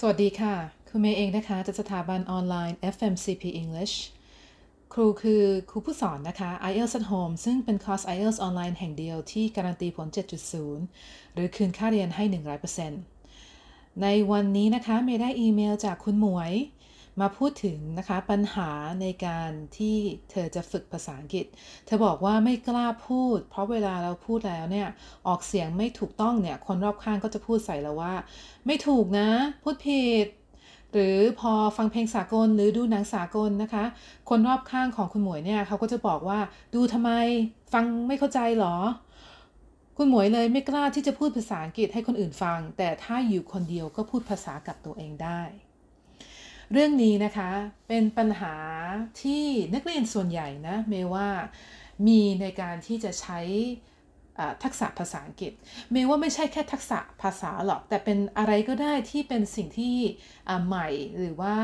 สวัสดีค่ะ ครูเมย์เองนะคะจากสถาบันออนไลน์ FMCP English ครูคือครูผู้สอนนะคะ IELTS at Home ซึ่งเป็นคอร์ส IELTS ออนไลน์แห่งเดียวที่การันตีผล 7.0 หรือคืนค่าเรียนให้ 100%ในวันนี้นะคะเมย์ได้อีเมลจากคุณหมวย มาพูดถึงนะคะปัญหาในการที่เธอจะฝึกภาษาอังกฤษ เธอบอกว่าไม่กล้าพูด เพราะเวลาเราพูดแล้วเนี่ยออกเสียงไม่ถูกต้องเนี่ยคนรอบข้างก็จะพูดใส่เราว่า ไม่ถูกนะ พูดผิดหรือพอฟังเพลงสากลหรือดูหนังสากลนะคะ คนรอบข้างของคุณหมวยเนี่ยเขาก็จะบอกว่าดูทำไมฟังไม่เข้าใจหรอ คุณหมวยเลยไม่กล้าที่จะพูดภาษาอังกฤษให้คนอื่นฟัง แต่ถ้าอยู่คนเดียวก็พูดภาษากับตัวเองได้ เรื่องนี้นะคะเป็นปัญหาที่นักเรียนส่วนใหญ่นะเมว่ามีในการที่จะใช้ทักษะภาษาอังกฤษเมว่าไม่ใช่แค่ทักษะภาษาหรอก แต่เป็นอะไรก็ได้ที่เป็นสิ่งที่ใหม่หรือว่า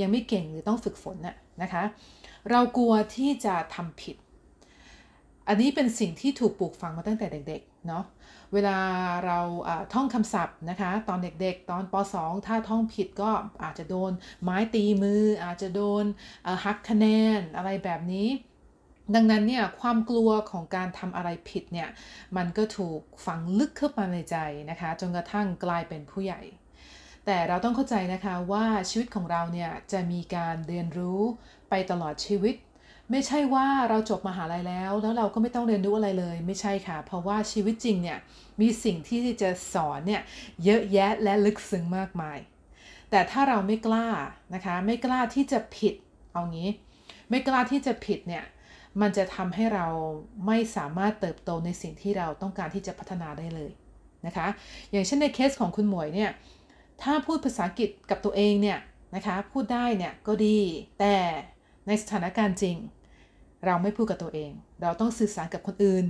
ยังไม่เก่งหรือต้องฝึกฝนน่ะนะคะ เรากลัวที่จะทำผิด อันนี้เป็นสิ่งที่ถูกปลูกฝังมาตั้งแต่เด็กๆเนาะเวลาเราท่องคำศัพท์นะคะ ตอนเด็กๆ ตอนป .2 ถ้าท่องผิดก็อาจจะโดนไม้ตีมือ อาจจะโดนหักคะแนนอะไรแบบนี้ดังนั้นเนี่ยความกลัวของการทำอะไรผิดเนี่ยมันก็ถูกฝังลึกเข้ามาในใจนะคะ จนกระทั่งกลายเป็นผู้ใหญ่ แต่เราต้องเข้าใจนะคะว่าชีวิตของเราเนี่ยจะมีการเรียนรู้ไปตลอดชีวิต ไม่ใช่ว่าเราจบมหาลัยแล้ว แล้วเราก็ไม่ต้องเรียนรู้อะไรเลย ไม่ใช่ค่ะ เพราะว่าชีวิตจริงเนี่ยมีสิ่งที่จะสอนเนี่ยเยอะแยะและลึกซึ้งมากมาย แต่ถ้าเราไม่กล้านะคะ ไม่กล้าที่จะผิดเอางี้ ไม่กล้าที่จะผิดเนี่ยมันจะทำให้เราไม่สามารถเติบโตในสิ่งที่เราต้องการที่จะพัฒนาได้เลยนะคะ อย่างเช่นในเคสของคุณหมวยเนี่ยถ้าพูดภาษาอังกฤษกับตัวเองเนี่ยนะคะพูดได้เนี่ยก็ดีแต่ในสถานการณ์จริง เราไม่พูดกับตัวเอง เราต้องสื่อสารกับคนอื่น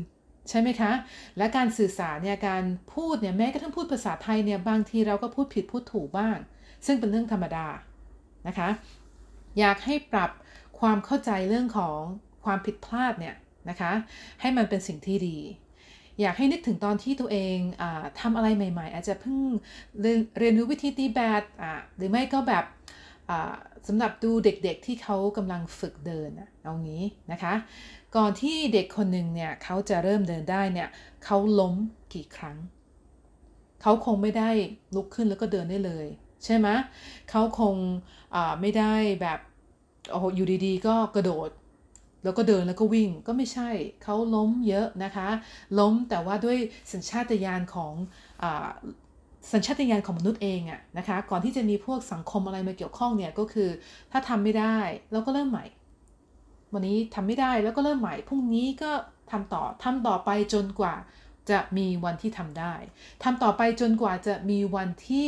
ใช่ไหมคะ และการสื่อสารเนี่ยการพูดเนี่ยแม้กระทั่งพูดภาษาไทยเนี่ยบางทีเราก็พูดผิดพูดถูกบ้าง ซึ่งเป็นเรื่องธรรมดานะคะ อยากให้ปรับความเข้าใจเรื่องของความผิดพลาดเนี่ยนะคะให้มันเป็นสิ่งที่ดี อยากให้นึกถึงตอนที่ตัวเองอทำอะไรใหม่ ๆ อาจจะเพิ่งเรียนรู้วิธีตีแบดหรือไม่ก็แบบ สำหรับดูเด็กๆที่เขากำลังฝึกเดินเอางี้นะคะ ก่อนที่เด็กคนหนึ่งเนี่ยเขาจะเริ่มเดินได้เนี่ยเขาล้มกี่ครั้ง เขาคงไม่ได้ลุกขึ้นแล้วก็เดินได้เลย ใช่ไหมเขาคงไม่ได้แบบโอ้อยู่ดีๆ ก็กระโดด แล้วก็เดินแล้วก็วิ่งก็ไม่ใช่เขาล้มเยอะนะคะ ล้มแต่ว่าด้วยสัญชาตญาณของอ สัญชาตญาณของมนุษย์เองอะนะคะ ก่อนที่จะมีพวกสังคมอะไรมาเกี่ยวข้องเนี่ยก็คือ ถ้าทำไม่ได้เราก็เริ่มใหม่ วันนี้ทำไม่ได้แล้วก็เริ่มใหม่พรุ่งนี้ก็ทำต่อทำต่อไปจนกว่าจะมีวันที่ทำได้ทำต่อไปจนกว่าจะมีวันที่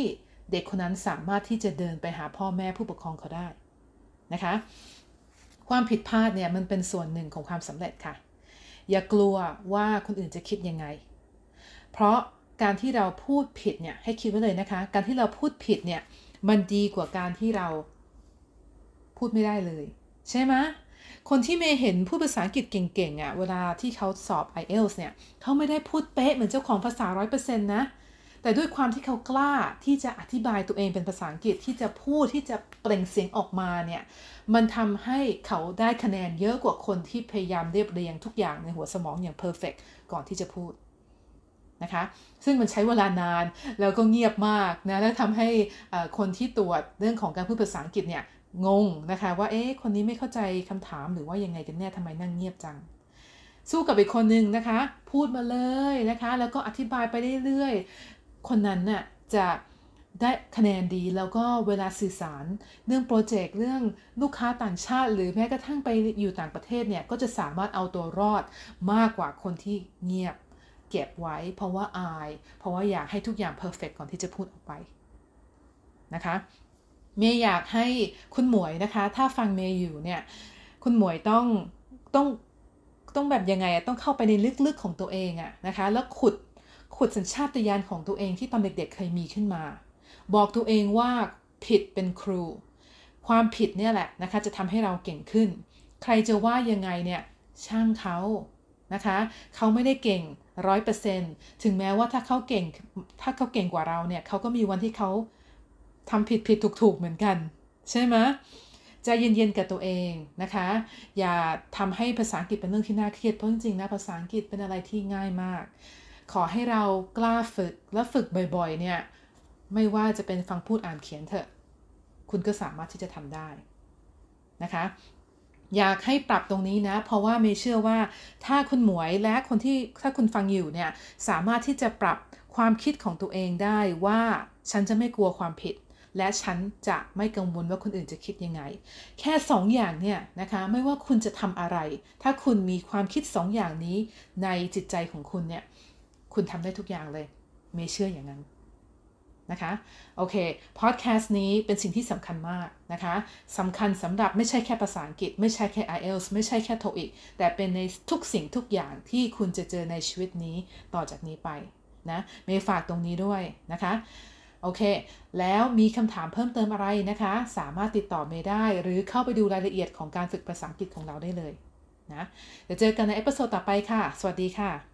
เด็กคนนั้นสามารถที่จะเดินไปหาพ่อแม่ผู้ปกครองเขาได้นะคะ ความผิดพลาดเนี่ยมันเป็นส่วนหนึ่งของความสำเร็จค่ะ อย่ากลัวว่าคนอื่นจะคิดยังไง เพราะ การที่เราพูดผิดเนี่ยให้คิดไว้เลยนะคะ การที่เราพูดผิดเนี่ยมันดีกว่าการที่เราพูดไม่ได้เลย ใช่ไหมคนที่เมย์เห็นพูดภาษาอังกฤษเก่งๆอะ่ะเวลาที่เขาสอบ IELTS เนี่ยเขาไม่ได้พูดเป๊ะเหมือนเจ้าของภาษาร้อยเปอร์เซ็นต์นะ แต่ด้วยความที่เขากล้าที่จะอธิบายตัวเองเป็นภาษาอังกฤษที่จะพูดที่จะเปล่งเสียงออกมาเนี่ย มันทำให้เขาได้คะแนนเยอะกว่าคนที่พยายามเรียบเรียงทุกอย่างในหัวสมองอย่างเพอร์เฟกก่อนที่จะพูด นะคะ ซึ่งมันใช้เวลานานแล้วก็เงียบมากนะและทำให้คนที่ตรวจเรื่องของการพูดภาษาอังกฤษเนี่ยงงนะคะว่าเอ๊ะคนนี้ไม่เข้าใจคำถามหรือว่ายังไงกันแน่ทำไมนั่งเงียบจัง สู้กับอีกคนนึงนะคะ พูดมาเลยนะคะ แล้วก็อธิบายไปเรื่อยๆคนนั้นน่ะจะได้คะแนนดีแล้วก็เวลาสื่อสารเรื่องโปรเจกต์เรื่องลูกค้าต่างชาติ หรือแม้กระทั่งไปอยู่ต่างประเทศเนี่ย ก็จะสามารถเอาตัวรอดมากกว่าคนที่เงียบ เก็บไว้ เพราะว่าอาย เพราะว่าอยากให้ทุกอย่างเพอร์เฟกก่อนที่จะพูดออกไปนะคะเมย์อยากให้คุณหมวยนะคะ ถ้าฟังเมย์อยู่เนี่ย คุณหมวยต้องต้องต้องแบบยังไงอะต้องเข้าไปในลึกๆของตัวเองอะนะคะ แล้วขุดขุดสัญชาตญาณของตัวเองที่ตอนเด็กๆเคยมีขึ้นมา บอกตัวเองว่าผิดเป็นครู ความผิดเนี่ยแหละนะคะ จะทำให้เราเก่งขึ้น ใครจะว่ายังไงเนี่ยช่างเขานะคะ เขาไม่ได้เก่ง ร้อยเปอร์เซ็นต์ถึงแม้ว่าถ้าเขาเก่ง ถ้าเขาเก่งกว่าเราเนี่ยเขาก็มีวันที่เขาทำผิดผิดถูกถูกเหมือนกัน ใช่ไหมใจเย็นๆกับตัวเองนะคะ อย่าทำให้ภาษาอังกฤษเป็นเรื่องที่น่าเครียดเพราะจริงๆนะภาษาอังกฤษเป็นอะไรที่ง่ายมาก ขอให้เรากล้าฝึกและฝึกบ่อยๆ เนี่ย ไม่ว่าจะเป็นฟังพูดอ่านเขียนเถอะ คุณก็สามารถที่จะทำได้นะคะ อยากให้ปรับตรงนี้นะ เพราะว่าเมย์เชื่อว่าถ้าคุณหมวยและคนที่ถ้าคุณฟังอยู่เนี่ยสามารถที่จะปรับความคิดของตัวเองได้ว่าฉันจะไม่กลัวความผิด และฉันจะไม่กังวลว่าคนอื่นจะคิดยังไง แค่ 2ออย่างเนี่ยนะคะไม่ว่าคุณจะทำอะไร ถ้าคุณมีความคิด 2ออย่างนี้ในจิตใจของคุณเนี่ยคุณทำได้ทุกอย่างเลย เมย์เชื่ออย่างนั้น นะคะโอเคพอดแคสต์นี้เป็นสิ่งที่สำคัญมากนะคะสำคัญสำหรับไม่ใช่แค่ภาษาอังกฤษ ไม่ใช่แค่ IELTS ไม่ใช่แค่ TOEIC แต่เป็นในทุกสิ่งทุกอย่างที่คุณจะเจอในชีวิตนี้ต่อจากนี้ไปนะเมย์ฝากตรงนี้ด้วยนะคะโอเค แล้วมีคำถามเพิ่มเติมอะไรนะคะ สามารถติดต่อเมย์ได้ หรือเข้าไปดูรายละเอียดของการฝึกภาษาอังกฤษของเราได้เลยนะเดี๋ยวเจอกันใน episode ต่อไปค่ะ สวัสดีค่ะ